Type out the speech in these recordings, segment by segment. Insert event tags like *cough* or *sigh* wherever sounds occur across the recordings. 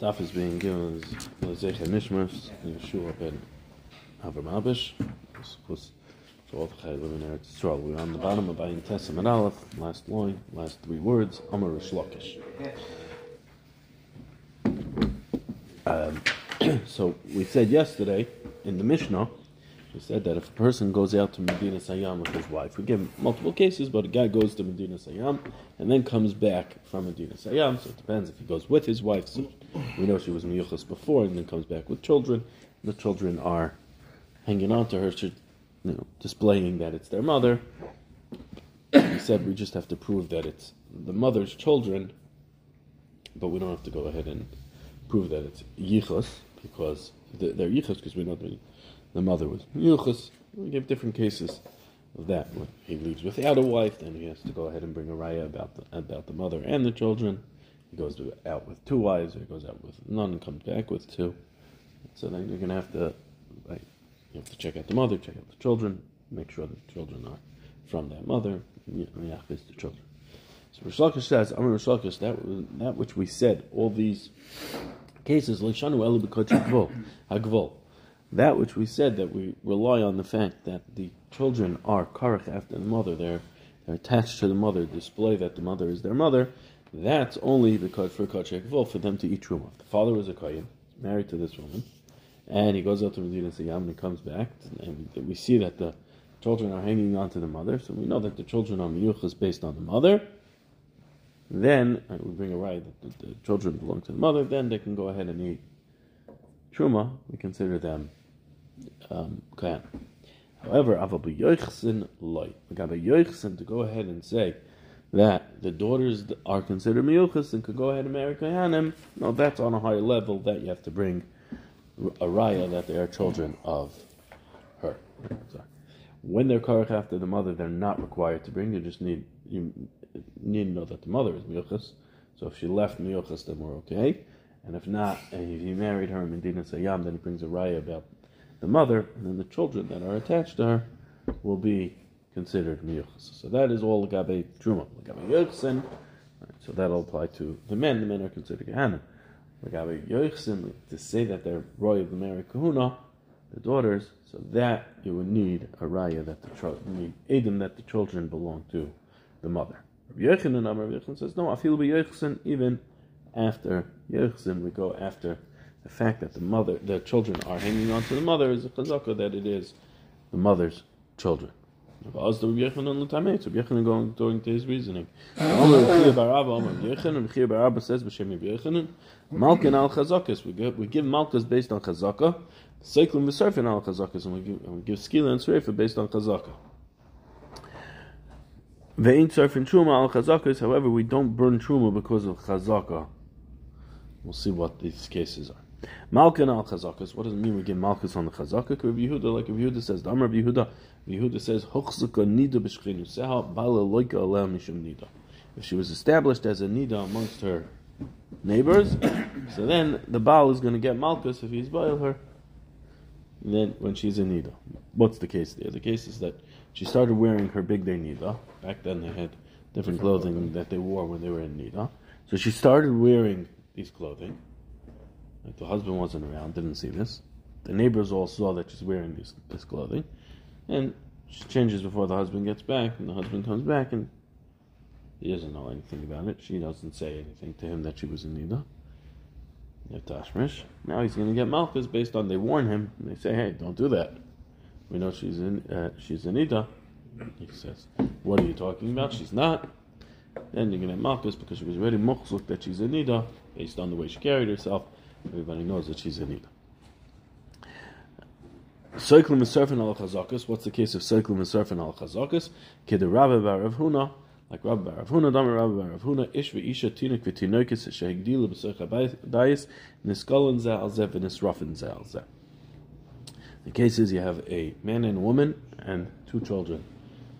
Daf is being given as Zecher Nishmas, Yeshua ben Avram Abish. So all the Chaylim in Eretz Yisrael. We're on the bottom of Ayin Tessim and Aleph, last line, last three words, Amar Shlokish. Um, *clears throat* so we said yesterday in the Mishnah, we said that if a person goes out to Medina Sayyam with his wife, we give multiple cases, but a guy goes to Medina Sayyam and then comes back from Medina Sayyam, so it depends if he goes with his wife. So we know she was Miyuchas before and then comes back with children. The children are hanging on to her, you know, displaying that it's their mother. He said we just have to prove that it's the mother's children, but we don't have to go ahead and prove that it's Yichus, because they're Yichus, because we know that the mother was Yuchas. We give different cases of that. When he leaves without a wife, then he has to go ahead and bring a raya about the, about the mother and the children. Goes out with two wives, or goes out with none and comes back with two. So then you're going to have to, like, you have to check out the mother, check out the children, make sure the children are from that mother, and the children. So Rish Lakish says, Amr Rish Lakish, that, that which we said, all these cases, Lishanu Elu *coughs* that which we said that we rely on the fact that the children are karach after the mother, they're, they're attached to the mother, display that the mother is their mother, that's only because for Kachek for them to eat truma. The father was a kohen, married to this woman, and he goes out to Medina Sayyam and he comes back, and we see that the children are hanging on to the mother, so we know that the children are miyuchas based on the mother. Then we bring a right that the, the children belong to the mother. Then they can go ahead and eat truma. We consider them um, However, Avabu Yoichsin loy. Agabe Yoichsin to go ahead and say that the daughters are considered miyuchas and could go ahead and marry kohanim. No, that's on a higher level that you have to bring a raya that they are children of her. Sorry. When they're karach after the mother, they're not required to bring. You just need you need to know that the mother is miyuchas. So if she left miyuchas, then we're okay. And if not, and if you married her in Medina Sayyam, then he brings a raya about the mother, and then the children that are attached to her will be considered miyuchas. So that is all gabe truma. Gabe yochsin, so that'll apply to the men. The men are considered gehanim. Gabe yochsin, to say that they're roy of the Mary Kahuna, the daughters, so that you would need a raya that the need edim that the children belong to the mother. Rabbi Yochanan, Rabbi Yochanan says no. I feel be yochsin even after yochsin we go after the fact that the mother, the children are hanging on to the mother is a chazaka that it is the mother's children. As the Rabbi going to his reasoning. Rabbi says b'shem Rabbi Malkin al chazakas. We give we give malkas based on chazaka, Seiklim v'serfin al chazakas, and we give and we give skila and sreifa based on chazaka. Ve'in surfin truma al chazakas. However, we don't burn truma because of chazaka. We'll see what these cases are. Malkin al chazakas. What does it mean we give malchus on the chazaka? Rabbi Yehuda, like Rabbi Yehuda says, Damar Rabbi Yehuda. Rabbi Yehuda says, Hochzuka nida b'shchinu seha bala loika aleh mishum nida. If she was established as a nida amongst her neighbors, *coughs* so then the Baal is going to get malchus if he's bail her. then when she's a nida, what's the case there? The case is that she started wearing her big day nida. Back then they had different clothing that they wore when they were in nida. So she started wearing these clothing. Like the husband wasn't around, didn't see this. The neighbors all saw that she's wearing this, this clothing. And she changes before the husband gets back, and the husband comes back and he doesn't know anything about it. She doesn't say anything to him that she was in Nida. Now he's going to get Malchus based on they warn him. And they say, hey, don't do that. We know she's in uh, she's in Nida. He says, what are you talking about? She's not. Then you're going to get Malchus because she was already mukhsuk that she's in Nida based on the way she carried herself. Everybody knows that she's a nida. Soiklim is al chazakas. What's the case of Soiklim surfing al chazakas? Kid Rabbi Bar Rav Huna, like Rabbi Bar Rav Huna, Dama Rabbi Bar Rav Huna, Ish ve'isha tinik v'tinoikis shehigdila b'soich habayis, niskolan zeh al zeh v'nisrafin zeh al zeh. The case is you have a man and a woman and two children,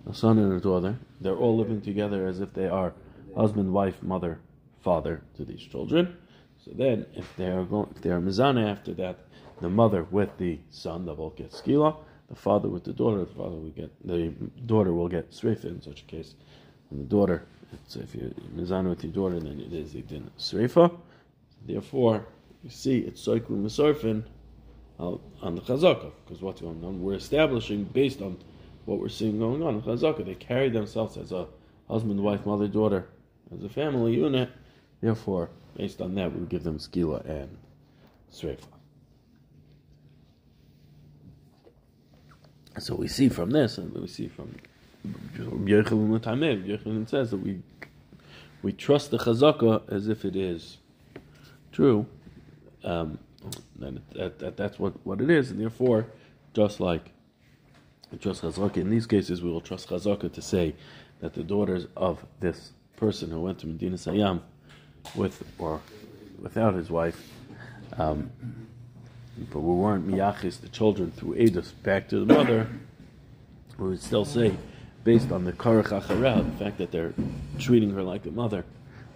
a son and a daughter. They're all living together as if they are husband, wife, mother, father to these children. So then, if they are going, if they are mizana after that, the mother with the son, they will get skila. The father with the daughter, the father will get the daughter will get sreifa in such a case. And the daughter, so if you mizana with your daughter, then it is din sreifa. Therefore, you see it's cycling the surfing uh, on the chazaka because what's going on? We're establishing based on what we're seeing going on in chazaka. They carry themselves as a husband, wife, mother, daughter, as a family unit. Therefore, based on that, we give them skila and sreifa. So we see from this, and we see from Yechilin says that we we trust the chazaka as if it is true, um, and that, that, that's what, what it is, and therefore, just like trust chazaka in these cases, we will trust chazaka to say that the daughters of this person who went to Medina Sayyam with or without his wife, um, but we weren't miyachis the children through edus back to the mother, we would still say, based on the karach the fact that they're treating her like a mother,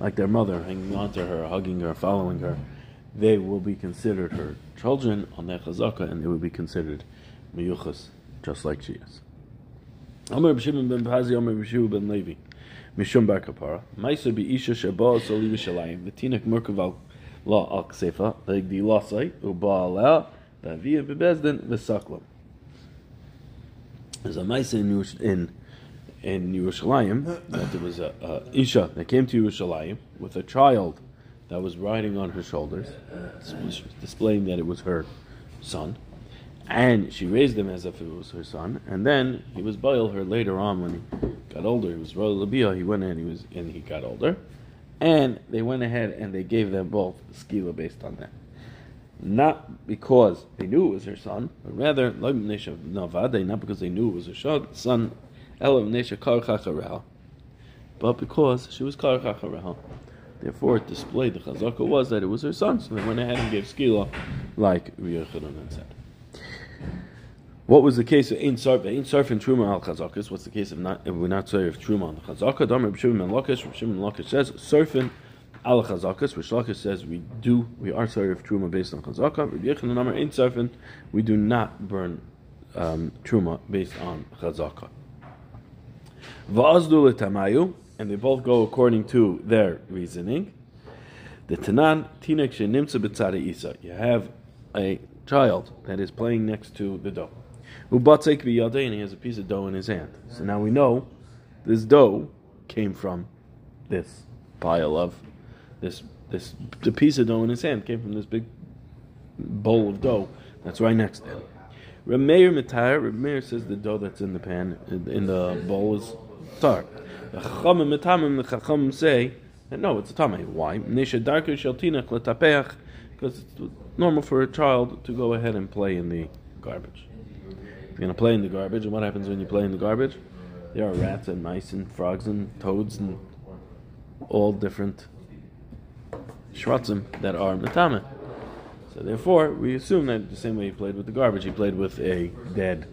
like their mother, hanging on to her, hugging her, following her, they will be considered her children on their chazaka, and they will be considered miyuchas, just like she is. Amr B'Shimon ben Pazi, Amr B'Shivu ben Levi, Mishum Bar Kapara, Maisa B'Isha Sheba Soli V'Shalayim, V'Tinak Merkav La Al Ksefa, Legdi Lasai, Uba Alea, V'Aviyah B'Bezdin, V'Saklam. There's a Maisa in, in in Yerushalayim that there was a, a Isha that came to Yerushalayim with a child that was riding on her shoulders, displaying that it was her son. And she raised him as if it was her son. And then he was boil her later on when he got older. He was Royal Labia. He went in. He was and he got older. And they went ahead and they gave them both skila based on that. Not because they knew it was her son, but rather not because they knew it was her son. But because she was kar Therefore, it displayed the chazaka was that it was her son. So they went ahead and gave skila, like Riyachidon said. What was the case of Ein Sarf? Ein Sarf and Truma al Chazakas. What's the case of not if we're not sorry of Truma on the Chazaka? Dam Reb Shimon Lakish. Reb Shimon Lakish says Sarfin al Chazakas. Which Lakish says we do we are sorry of Truma based on Chazaka. Reb Yechon Amar Ein Sarfin. We do not burn um, Truma based on Chazaka. Va'azdu Tamayu and they both go according to their reasoning. The Tanan Tinek Shenimtza B'tzade Isa. You have a child that is playing next to the dough. Ubatzek biyade, and he has a piece of dough in his hand. So now we know this dough came from this pile of this this the piece of dough in his hand came from this big bowl of dough that's right next to him. Rameir Mitar, Rameir says the dough that's in the pan in the bowl is tar. The Chachamim Mitamim, the Chachamim say no, it's a tamei. Why? Nisha darker shaltinach letapeach, because it's normal for a child to go ahead and play in the garbage. You're to play in the garbage, and what happens when you play in the garbage? There are rats and mice and frogs and toads and all different shratzim that are metame. So therefore, we assume that the same way he played with the garbage, he played with a dead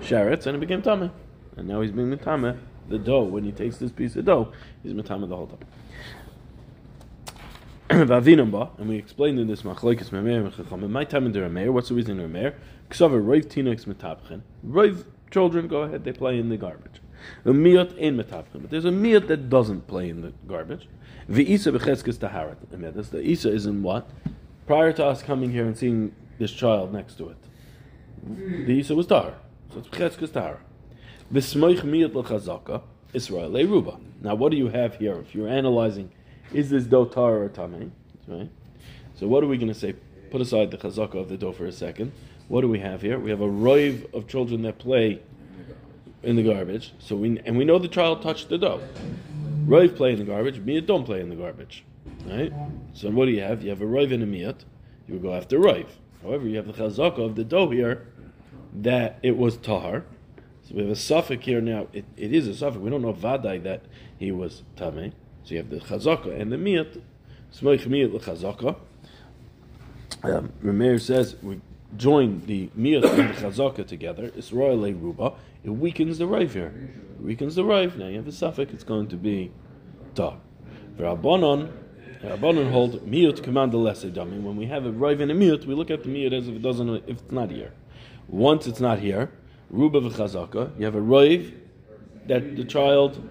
sharetz, and it became tame. And now he's being metame the dough, when he takes this piece of dough, he's matama the whole time. *clears throat* and we explained in this machlokes memer and chacham. My time in the remeir. What's the reason in the remeir? Ksaver roiv tinoks metapchen. Roiv children go ahead, they play in the garbage. A miot in metapchen, but there's a miot that doesn't play in the garbage. The isa becheskes taharat. The isa is in what? Prior to us coming here and seeing this child next to it, the isa was tahar. So it's becheskes tahara. V'smoich miyat l'chazaka, Israel ruba. Now, what do you have here? If you're analyzing, is this dough tar or tamei? Right. So, what are we going to say? Put aside the chazaka of the dough for a second. What do we have here? We have a roiv of children that play in the garbage. So we and we know the child touched the dough. Roiv play in the garbage. Miyat don't play in the garbage. Right. So what do you have? You have a roiv and a miyat. You go after roiv. However, you have the chazaka of the dough here that it was tahar. So we have a suffix here now. It, it is a suffix. We don't know vadai that he was tame. So you have the chazaka and the miyat. Smoich miyat l'chazaka. Um, says we join the miyat and the chazaka together. It's royal ruba. It weakens the rife here. It weakens the rife. Now you have a suffix. It's going to be ta. Rabbanon. Rabbanon hold miyut command the lesser dummy. When we have a rive and a miyut, we look at the miyut as if it doesn't, if it's not here. Once it's not here, Ruba v'chazaka. You have a roiv that the child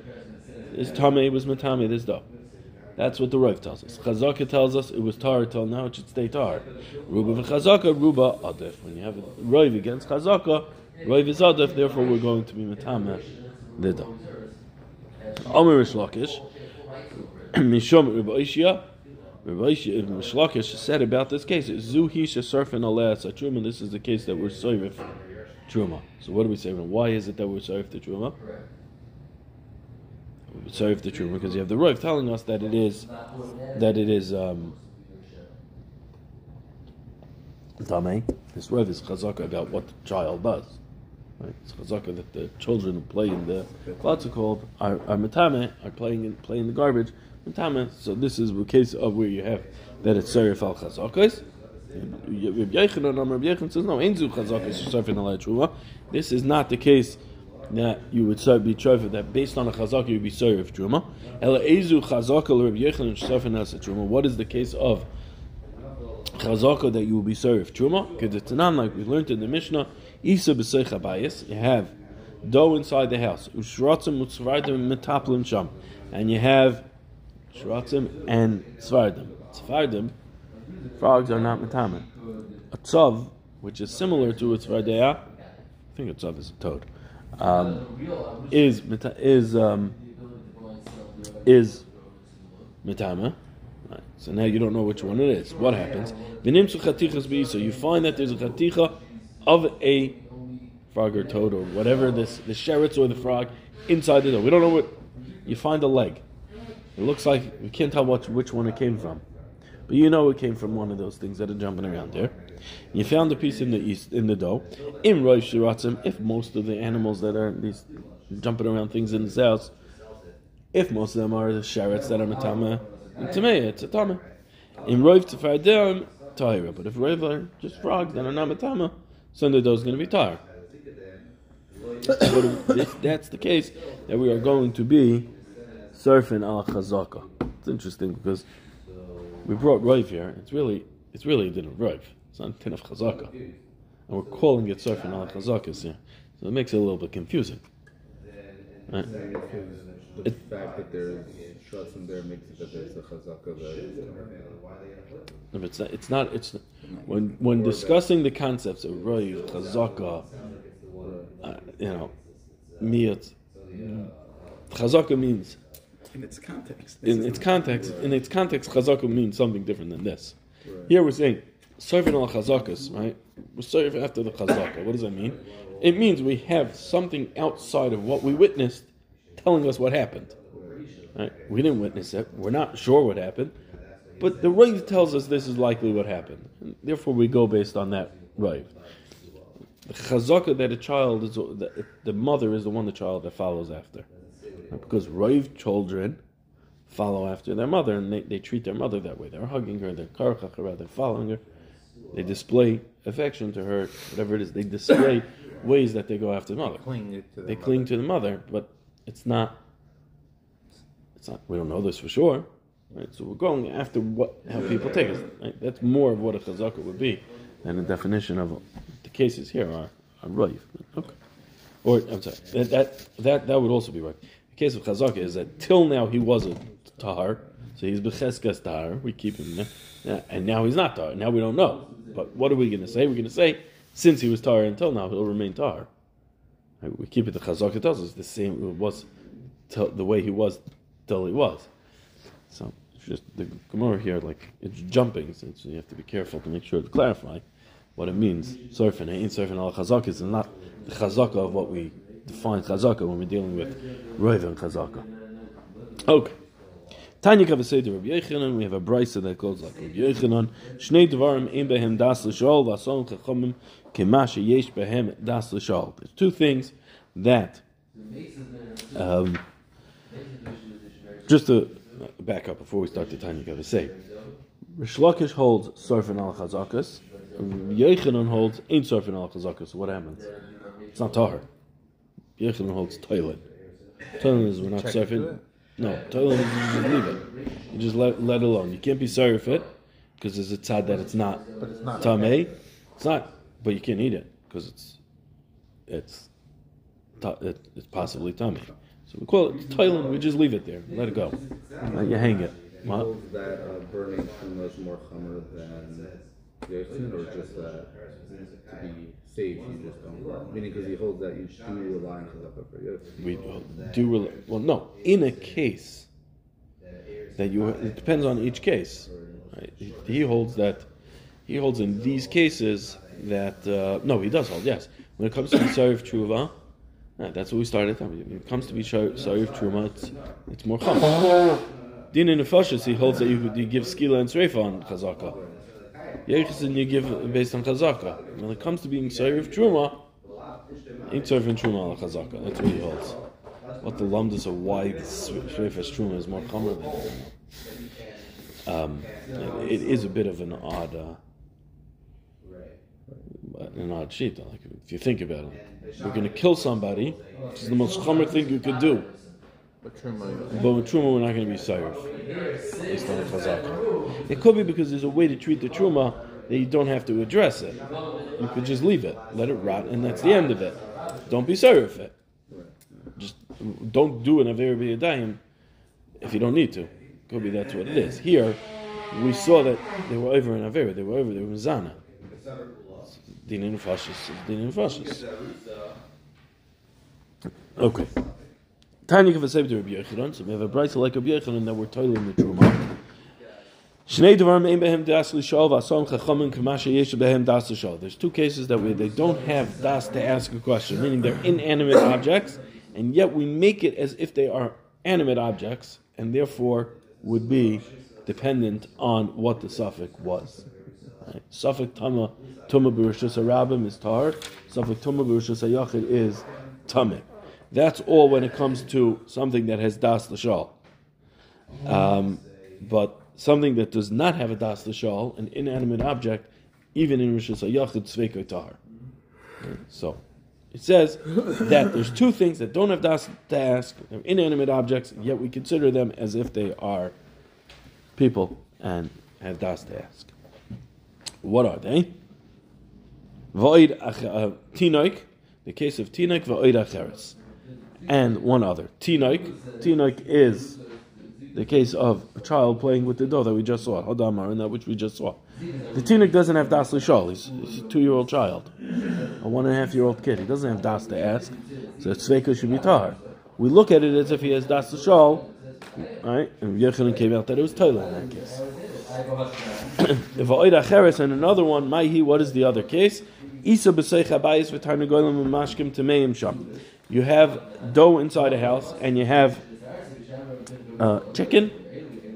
is tame was matame this dough. That's what the Rav tells us. Chazaka tells us it was tar till now it should stay tar. Ruba v'chazaka, ruba adif. When you have a Rav against chazaka, Rav is adif, therefore we're going to be metame the dam. Omer Rish Lakish, Mishom Rabbi Ishia, Rabbi said about this case, Zuhi Shesarfin Aleh Truma. This is the case that we're Soyrif Truma. So what do we say? Why is it that we're Soyrif the Truma? We're the Truma because you have the Rav telling us that it is that it is um Tame. This Rav is chazaka about what the child does. Right? It's chazaka that the children who play in the what's called are, are metame, are playing in playing the garbage Tama. So this is the case of where you have that it's Serif al Chazakos. says no, Enzu Chazakos Serif al Truma. This is not the case that you would be trova that based on a chazaka you would be serif truma. Chazaka truma. What is the case of chazaka that you will be serif truma? Because it's not like we learned in the Mishnah. Isa. You have dough inside the house. Metaplim sham, and you have Shratzim and Svardim. Svardim, frogs are not metamen. A tzav, which is similar to a tzvardeya, I think a tzav is a toad, um, is is um, is metame. Right. So now you don't know which one it is. What happens? So you find that there's a chaticha of a frog or toad or whatever this the sheretz or the frog inside the dough. We don't know what you find a leg. It looks like you can't tell what, which one it came from, but you know it came from one of those things that are jumping around there. You found a piece in the east in the dough. In Rosh Shiratzim, if most of the animals that are these jumping around things in the house, if most of them are the sherets that are matama, tamei, it's a tama. In Roiv Tfardim, tahira. But if Roiv are just frogs that are not matama, Sunday dough is going to be tar. if that's the case, that we are going to be surfing al chazaka. It's interesting because we brought Rav here. It's really it's really a din of. It's not a din of chazaka, and we're calling it surfing al chazakas here. So it makes it a little bit confusing. Right? The it, fact that there's shuts in there makes it that there's a chazaka No, it's not. It's not. It's when when discussing the concepts of Rav chazaka. Uh, you know, miyat. Chazaka means in its context. In its context, in its context, chazaka means something different than this. Here we're saying serving al chazakas, right? We're serving after the chazaka. What does that mean? It means we have something outside of what we witnessed, telling us what happened. Right? We didn't witness it. We're not sure what happened, but the Rav tells us this is likely what happened. And therefore, we go based on that Rav. The chazaka that a child is, the mother is the one the child that follows after. Because Rav children follow after their mother and they, they treat their mother that way. They're hugging her, they're karchachara, they're following her. They display affection to her, whatever it is. They display *coughs* ways that they go after the mother. Cling the they mother. cling to the mother, but it's not. It's not. We don't know this for sure, right? So we're going after what how people take it. Right? That's more of what a chazaka would be than the definition of the cases here are are right. Okay. Or I'm sorry, that, that that that would also be right The case of Chazaka is that till now he was a tahar, so he's becheskas tahar. We keep him there, and now he's not tahar. Now we don't know. But what are we going to say? We're going to say since he was tahar until now, he'll remain. Right, we keep it. The Chazaka tells us the same. It was till, the way he was till he was. So it's just the Gemara here, like it's jumping, so you have to be careful to make sure to clarify what it means. Surfing, ain't surfing al chazaka is not the chazaka of what we define chazaka when we're dealing with Rav and chazaka. Okay. Tanya Kavaseder Rabbi Yochanan, we have a brisa that goes like Rabbi Yochanan, Shnei Dvarim Ein Behem Das L'Shol, Vason Chachomim Kemasha Yesh Behem Das L'Shol. There's two things that, um, just to back up before we start the Tanya Kavaseder. Rish Lakish holds Sarfin al Chazakas, Yochanan holds Ein Sarfin al Chazakas. What happens? It's not Tahar. Yochanan holds toilet. Toilet is we're not surfing. No, totally is just leave it. You just let let alone. You can't be sorry for it because there's a tzad that it's not. But it's not tamei. It's not, but you can't eat it because it's it's it's possibly tummy. So we call it toilet. We just leave it there. Let it go. Let you hang it. What? holds that uh, burning truma is more chomer than yochin, or just that to be safe, you just don't. Meaning, because he holds that you do rely on yochin. We do rel- well. No, in a case that you, it depends on each case. Right? He, holds that he holds in these cases that uh, no, he does hold. Yes, when it comes to Sarif Truva, yeah, that's what we started. When it comes to be Sarif Truma, it's it's more chum. Din in Nefashis, he holds that you, you give skila and sreifa on chazaka. Yechisin you give based on chazaka. When it comes to being Sarif Truma, ain't and Truma ala chazaka. That's what he holds. What the lumdus of why the Shreifas Truma is more chomer than um, it is a bit of an odd, uh, an odd sheet. Like if you think about it, you're going to kill somebody, is the most chomer thing you could do. But with truma, we're not going to be chazaka. It could be because there's a way to treat the truma that you don't have to address it. You could just leave it, let it rot, and that's the end of it. Don't be sayrif it. Just don't do an aver b'yadayim if you don't need to. Could be that's what it is. Here, we saw that they were over in aver. They were over. They were in zana. Din in fascis. Din in fascis. Okay. Tanya of a to Rabbi Yochanan. So we have a bright like Rabbi Yochanan that we're toiling the truma. There's two cases that we they don't have das to ask a question, meaning they're inanimate objects, and yet we make it as if they are animate objects, and therefore would be dependent on what the suffix was. Right? Suffix tama tuma b'rishus harabim is tar. Suffix tuma b'rishus hayachid is tameh. That's all when it comes to something that has das l'shal. Um, but something that does not have a das l'shal, an inanimate object, even in hayachid tzveikoy tar. So. It says that there's two things that don't have das to ask, they're inanimate objects, yet we consider them as if they are people and have das to ask. What are they? Void uh, tinoik, the case of tinoik, void acheres, and one other. Tinoik, tinoik is the case of a child playing with the dough that we just saw, Hadamar, and that which we just saw. The tinoik doesn't have das l'shal. He's, he's a two-year-old child, a one and a half-year-old kid. He doesn't have das to ask, so tzveika should be tahar. We look at it as if he has das l'shal, right? And Yochanan came out that it was Toilet in that case. *coughs* If and another one, Maihi, what is the other case? Isa b'seich habayis v'tarnagolim u'mashkim temeim sham. You have dough inside a house, and you have uh, chicken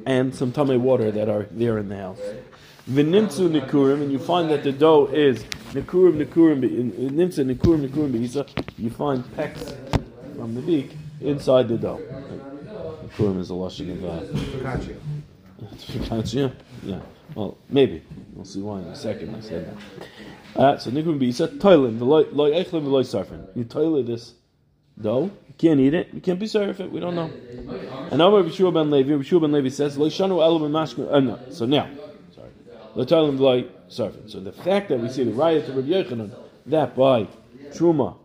and some tame water that are there in the house. V'nimtzu nikurim, and you find that the dough is nikurim nikurim nimtzu nikurim nikurim beisa. You find pecks from the beak inside the dough. Nikurim is a lashon of uh, focaccia. Yeah. Well, maybe we'll see why in a second. I said that. Uh, so nikurim beisa toilim v'loy echlim v'loy sarfin. You toilet this dough. You can't eat it. You can't be served it. We don't know. And Amar Bishua ben Levi, Bishua ben Levi says, "Lo shanu elam mashkin." Uh, no. So now, sorry, lo talim v'loy sarfin. So the fact that we see the riot of Rabbi Yochanan that by truma,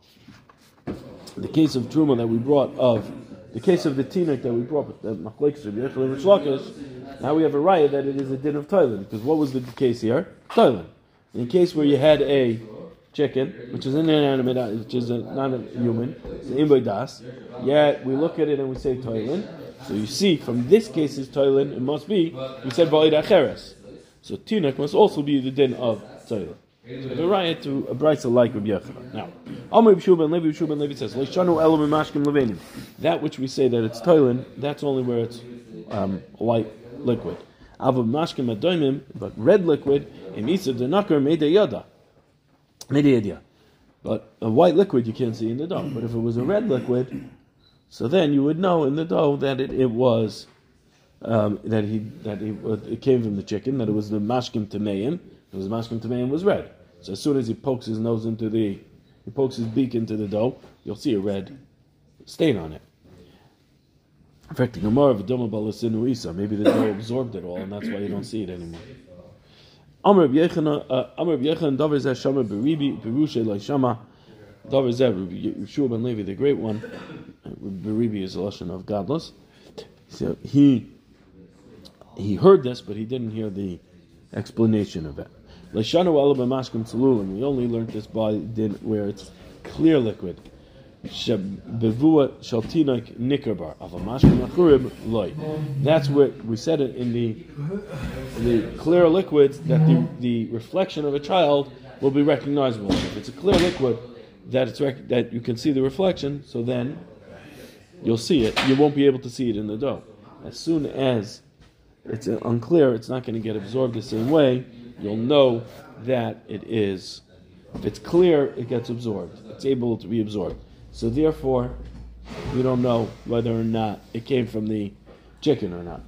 the case of truma that we brought of the case of the tinuk that we brought, the now we have a riot that it is a din of toilet because what was the case here? Toilet. In case where you had a chicken, which is an inanimate, which is a, not a human, it's an. Yet we look at it and we say toilet. So you see, from this case is toilet, it must be, we said ba'id acheres. So tinuk must also be the din of toilet. So the riot to a brisa like Rabbi Yochanan. Now, Amr Yishuv ben Levi, Yishuv ben Levi says, Leishanu elam mashkim levenim. That which we say that it's toilet, that's only where it's um, white liquid. Avav mashkim adoimim, but red liquid, imisa denakar meide yada. Meide But a white liquid you can't see in the dough. But if it was a red liquid, so then you would know in the dough that it, it was um, that he that he, it came from the chicken, that it was the mashkim tameim. It was mashkim tameim was red. So as soon as he pokes his nose into the, he pokes his beak into the dough, you'll see a red stain on it. The Gemara of Isa, maybe the dough absorbed it all, and that's why you don't see it anymore. Amr uh, Yechon, Davar Zeh Shama Beribi, Berushe Shama, Davar Zeh, Yeshua ben Levi, the great one, Beribi is a lesson of godless. So he he heard this, but he didn't hear the explanation of it. Leshanu ala b'mashkim. We only learned this by din where it's clear liquid. Bevua shaltinak nikarbar of achurib loy. That's what we said it in the the clear liquids that the, the reflection of a child will be recognizable. If it's a clear liquid that it's rec- that you can see the reflection, so then you'll see it. You won't be able to see it in the dough. As soon as it's unclear, it's not going to get absorbed the same way. You'll know that it is. If it's clear, it gets absorbed. It's able to be absorbed. So therefore, we don't know whether or not it came from the chicken or not.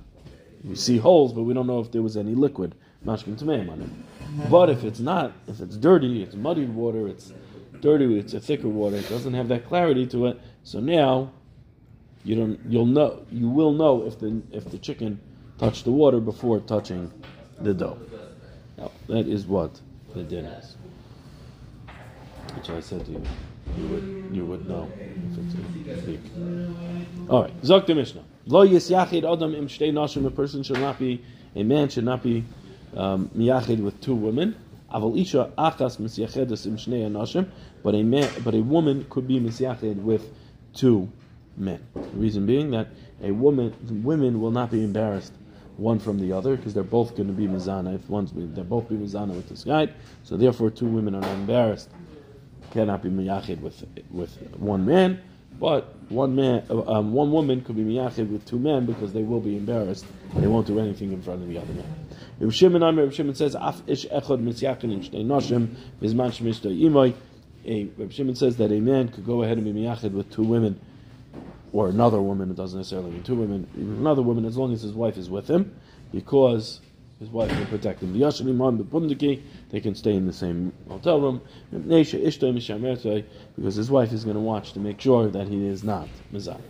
We see holes, but we don't know if there was any liquid mashkin tameim on it. But if it's not, if it's dirty, it's muddied water, it's dirty, it's a thicker water, it doesn't have that clarity to it. So now you don't you'll know you will know if the if the chicken touched the water before touching the dough. Now that is what the din is. Which I said to you. You would you would know if it's a big All right, Zok the Mishnah. Lo yisyachid adam im shtei nashim. A person should not be a man should not be um, miyachid with two women. Aval isha achas misyachedes im shnei nashim. But a man, but a woman could be misyachid with two men. The reason being that a woman, women will not be embarrassed one from the other because they're both going to be mizana. If one's they're both be mizana with this guy, so therefore two women are not embarrassed. Cannot be miyachid with with one man, but one man, um, one woman could be miyachid with two men because they will be embarrassed. They won't do anything in front of the other man. Reb Shimon, Reb Shimon says, "Af ish echad misyachin in shnei noshim bizman shemishta imoy." Reb Shimon says that a man could go ahead and be miyachid with two women or another woman, it doesn't necessarily mean two women, even another woman, as long as his wife is with him, because his wife will protect him. They can stay in the same hotel room because his wife is going to watch to make sure that he is not mizah.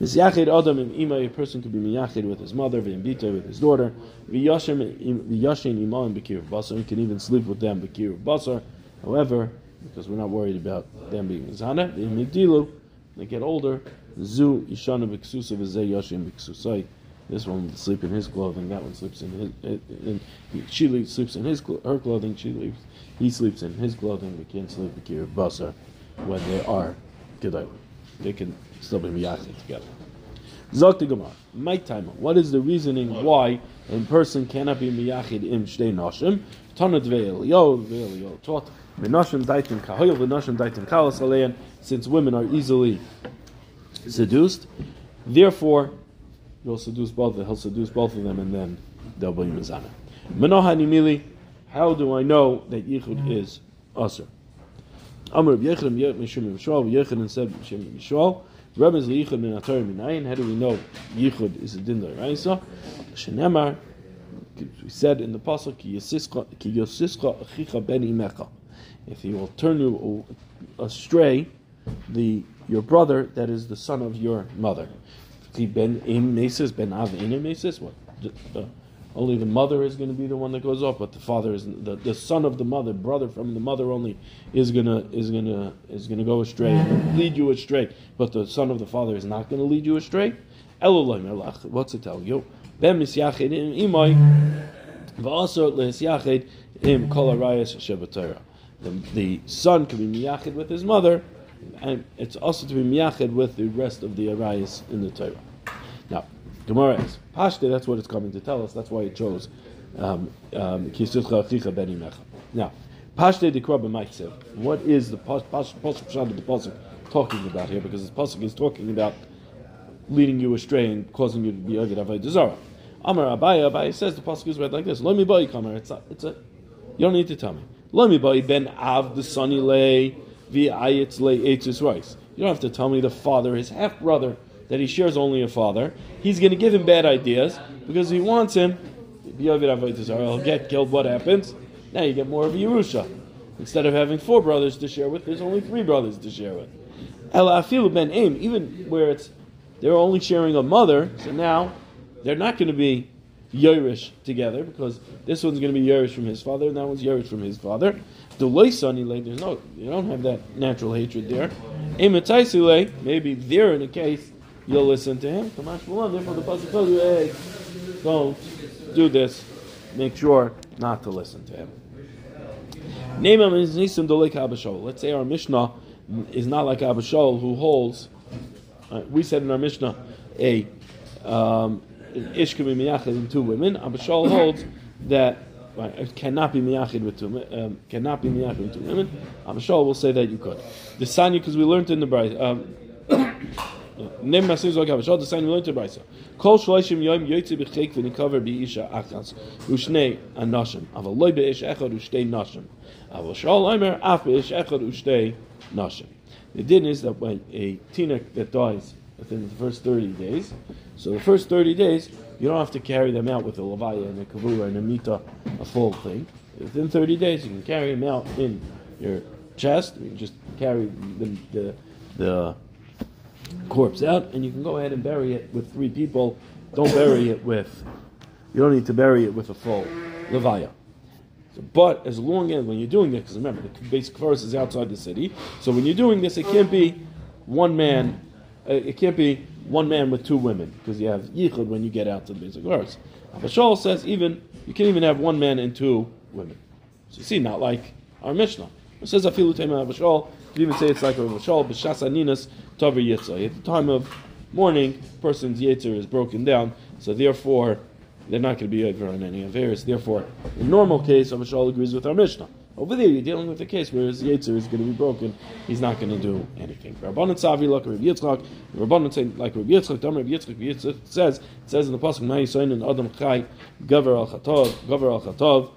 Misyachid adam im ima, a person could be miyachid with his mother, v'yimbita with his daughter, v'yashin ima and bekir basar. He can even sleep with them bekir basar. However, because we're not worried about them being mizana, they get older, Zu Ishana Biksusa Vizay Yashin Biksusai. This one will sleep in his clothing. That one sleeps in his. In, she sleeps in his her clothing. She sleeps. He sleeps in his clothing. They can't sleep with Basar when they are Kedai. They can still be miyachid together. Zok Gemara. My time. What is the reasoning why a person cannot be miyachid im shtei nashim? Tanad ve'el yo ve'el yo taught. Since women are easily seduced. Therefore, he'll seduce both. He'll seduce both of them, and then they'll be mizana. Menohani mili. How do I know that yichud is aser? Amr Yechon Mishum Yishol Yechon said Mishum Yishol. Rebbe is yichud min atar minayin. How do we know yichud is a din deraisa? Shenemar. We said in the pasuk ki yosischa achicha ben imecha. If he will turn you astray, the your brother that is the son of your mother. Ben im mesis ben av in mesis. What? Only the mother is going to be the one that goes off, but the father is the, the son of the mother, brother from the mother only is gonna is gonna is gonna go astray lead you astray. But the son of the father is not going to lead you astray. What's it tell you? Ben misyachid imay v'asor le'syachid im kol arayas. The son can be miyachid with his mother, and it's also to be miyached with the rest of the arayas in the Torah. Now, Gemara is Pashte. That's what it's coming to tell us. That's why it chose um, um, Kisutcha Achicha Ben Imecha. Now, Pashte Dikra B'Maitzev. What is the pasuk of the pasuk talking about here? Because the pasuk is talking about leading you astray and causing you to be Agad Avodah Zarah. Amar Abaya, Abaya says the pasuk is read like this: Lo mi boy kamer. It's a, it's a. You don't need to tell me. Lo mi boy ben av the sunny lay you don't have to tell me the father, his half brother, that he shares only a father. He's going to give him bad ideas because he wants him. He'll get killed. What happens? Now you get more of a Yerusha. Instead of having four brothers to share with, there's only three brothers to share with. Elafilu ben Aim, even where it's they're only sharing a mother, so now they're not going to be Yerush together because this one's going to be Yerush from his father and that one's Yerush from his father. The there's no, you don't have that natural hatred there. Maybe there in a case you'll listen to him. Therefore, the pasuk tells you, hey, don't do this, make sure not to listen to him. Let's say our Mishnah is not like Abashol who holds. uh, we said in our Mishnah a um, ish can be two women. Abashol holds that right, it cannot be miyachid with two um, cannot be miyachid with two women. Abashol will say that you could. The sanya because we learned in the Bryce. Um, Name Masir Zog Abashol the sanya we learned in the Bryce. Kol shloishim yom yoytze b'chek v'nikaver b'isha achas u'shnei anashim aval loy b'ish echad u'shtei nashim aval shol omer af b'ish echad u'shtei nashim. The din is that when a tinek that dies within the first 30 days, so the first 30 days, you don't have to carry them out with a levaya and a kavura and a mita, a full thing. Within 30 days, you can carry them out in your chest, you can just carry the, the, the corpse out, and you can go ahead and bury it with three people. Don't bury it with, you don't need to bury it with a full levaya. So, but as long as when you're doing this, because remember the basic forest is outside the city, so when you're doing this, it can't be one man. Uh, it can't be one man with two women because you have yichud when you get out to the basic forest. Abashol says even you can even have one man and two women. So you see, not like our Mishnah. It says afilu tema Abashol. You can even say it's like a Abashol b'shas aninas tover yitzay. At the time of mourning, person's yetzer is broken down, so therefore they're not going to be over on any affairs. Therefore, in normal case, Avashal agrees with our Mishnah. Over there, you're dealing with a case where his Yetzer is going to be broken. He's not going to do anything. Rabbanan Savi, like Rabbi Yitzchak, Rabbanan say like Rabbi Yitzchak, Dam Rabbi Yitzchak, Rabbi Yitzchak says, it says in the Pasuk, Ma Yisoyin and Adam Chai, Gavar al Chatov, Gavar al Chatov,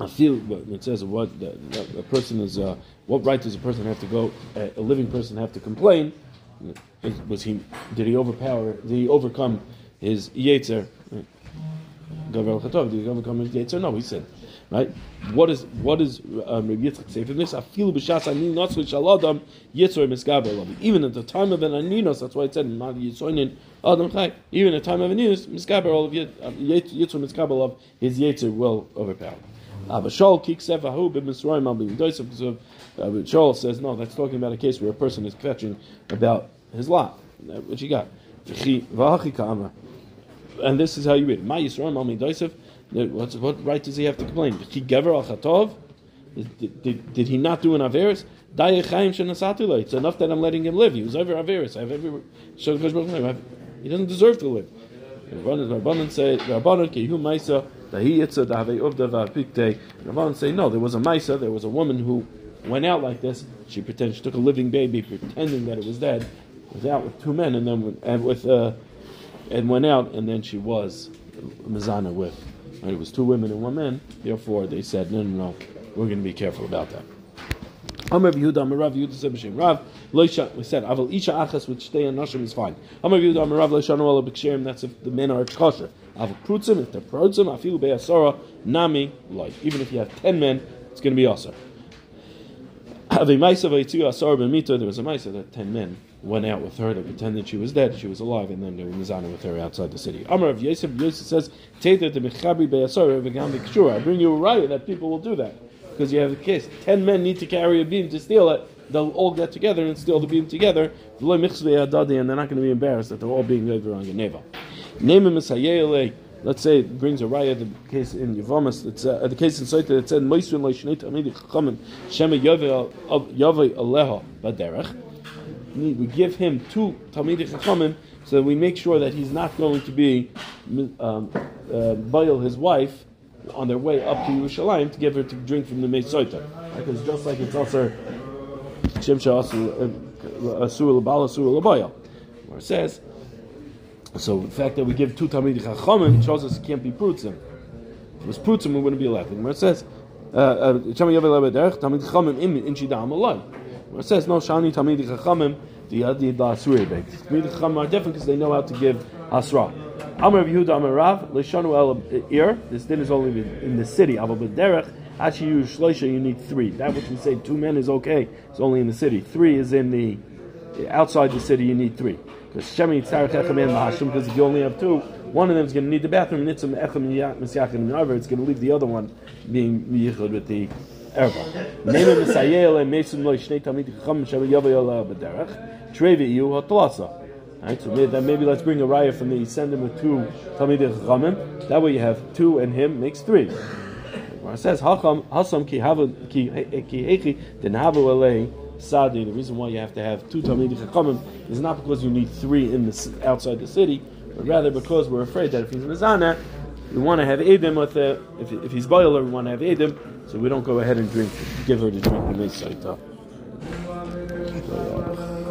I feel it says what a person is. Uh, what right does a person have to go? A, a living person have to complain? Was he? Did he overpower? Did he overcome his yetzer? Gavar Chatov. Did he overcome his yetzer? No, he said. Right. What is what is um, Rabbi Yitzchak say from this? Feel b'shas anin not switch aladam yetzer misgaber Even at the time of an aninos, that's why it said not yitzoinin adam chai. Even at the time of an aninos, misgaber all of um, yetzer misgaber of his yetzer will overpower. Ah, Abashol kiksev ahu b'misroim al b'yidosav because of says no, that's talking about a case where a person is fetching about his lot. Uh, what you got? And this is how you read it. Ma yisroim al b'yidosav. What's, what right does he have to complain? Did? Did, did, did he not do an averis? It's enough that I'm letting him live. He was over averis. I have every he doesn't deserve to live. Rabbanan say Rabbanan kehu ma'isa dahi yitza dahave uvda v'apikte. Rabbanan say no. There was a ma'isa. There was a woman who went out like this. She pretended she took a living baby, pretending that it was dead. Was out with two men and then and with uh, and went out and then she was mizana with. It was two women and one man. Therefore, they said, no, no, no, we're going to be careful about that. Amar Yehuda, Amar Rav Yehuda said B'Shem Rav. Loisha, we said Aval Isha Achas with Shtei and Nashim is fine. Amar Yehuda, Amar Rav Loisha Noel B'Ksherim. That's if the men are kosher. Aval Prutzim, if they're Prutzim, Afilu Be'asora Nami Loy. Even if you have ten men, it's going to be Asar. Have a Maisa Vayitzu Asar B'Mito. There was a Maisa that ten men went out with her to pretend that she was dead, she was alive, and then they were mizana with her outside the city. Amar of Yosef, Yosef says. I bring you a riot that people will do that. Because you have a case. Ten men need to carry a beam to steal it. They'll all get together and steal the beam together. And they're not going to be embarrassed that they're all being over on Geneva. Name him as Let's say it brings a riot, the case in Yavamas, it's uh, the case in Saita that said, Moisrin Leishnei Tamidi Chachamim, Shema Yavei Aleha Baderech we give him two Talmidei Chachamim so we make sure that he's not going to be um, uh, boil his wife on their way up to Yerushalayim to give her to drink from the Meisoita. Because just like it's also Shemsha Asur Labal Asur Labayal, where it says, so the fact that we give two Talmidei Chachamim shows us it can't be Prutzim. If it was Prutzim, we wouldn't be allowed. Where it says, uh, uh, Shema Yavel Lebederech, Talmidei Chachamim in Shida Amalai. Where it says no shani tamidi chachamim the yadi la'asuri beg. Tamidi chachamim are different because they know how to give asra. Amar Yehuda Amar Rav leishanu el ir. This din is only in the city. Aval b'derech actually you use shloisha you need three. That which we say two men is okay. It's only in the city. Three is in the outside the city. You need three. Because if you only have two, one of them is going to need the bathroom. And It's going to leave the other one being yichud with the Yu Hatlasa. So maybe, maybe let's bring a raya from the send him with two Talmidei Chachamim. That way you have two and him makes three. It says Hasam ki hava ki eh, ki hechi den hava alei sadi. The reason why you have to have two Talmidei Chachamim is not because you need three in the outside the city, but rather because we're afraid that if he's mizana, we want to have Edim with it. If, if he's boel, we want to have Edim, so we don't go ahead and drink, give her to drink the uh,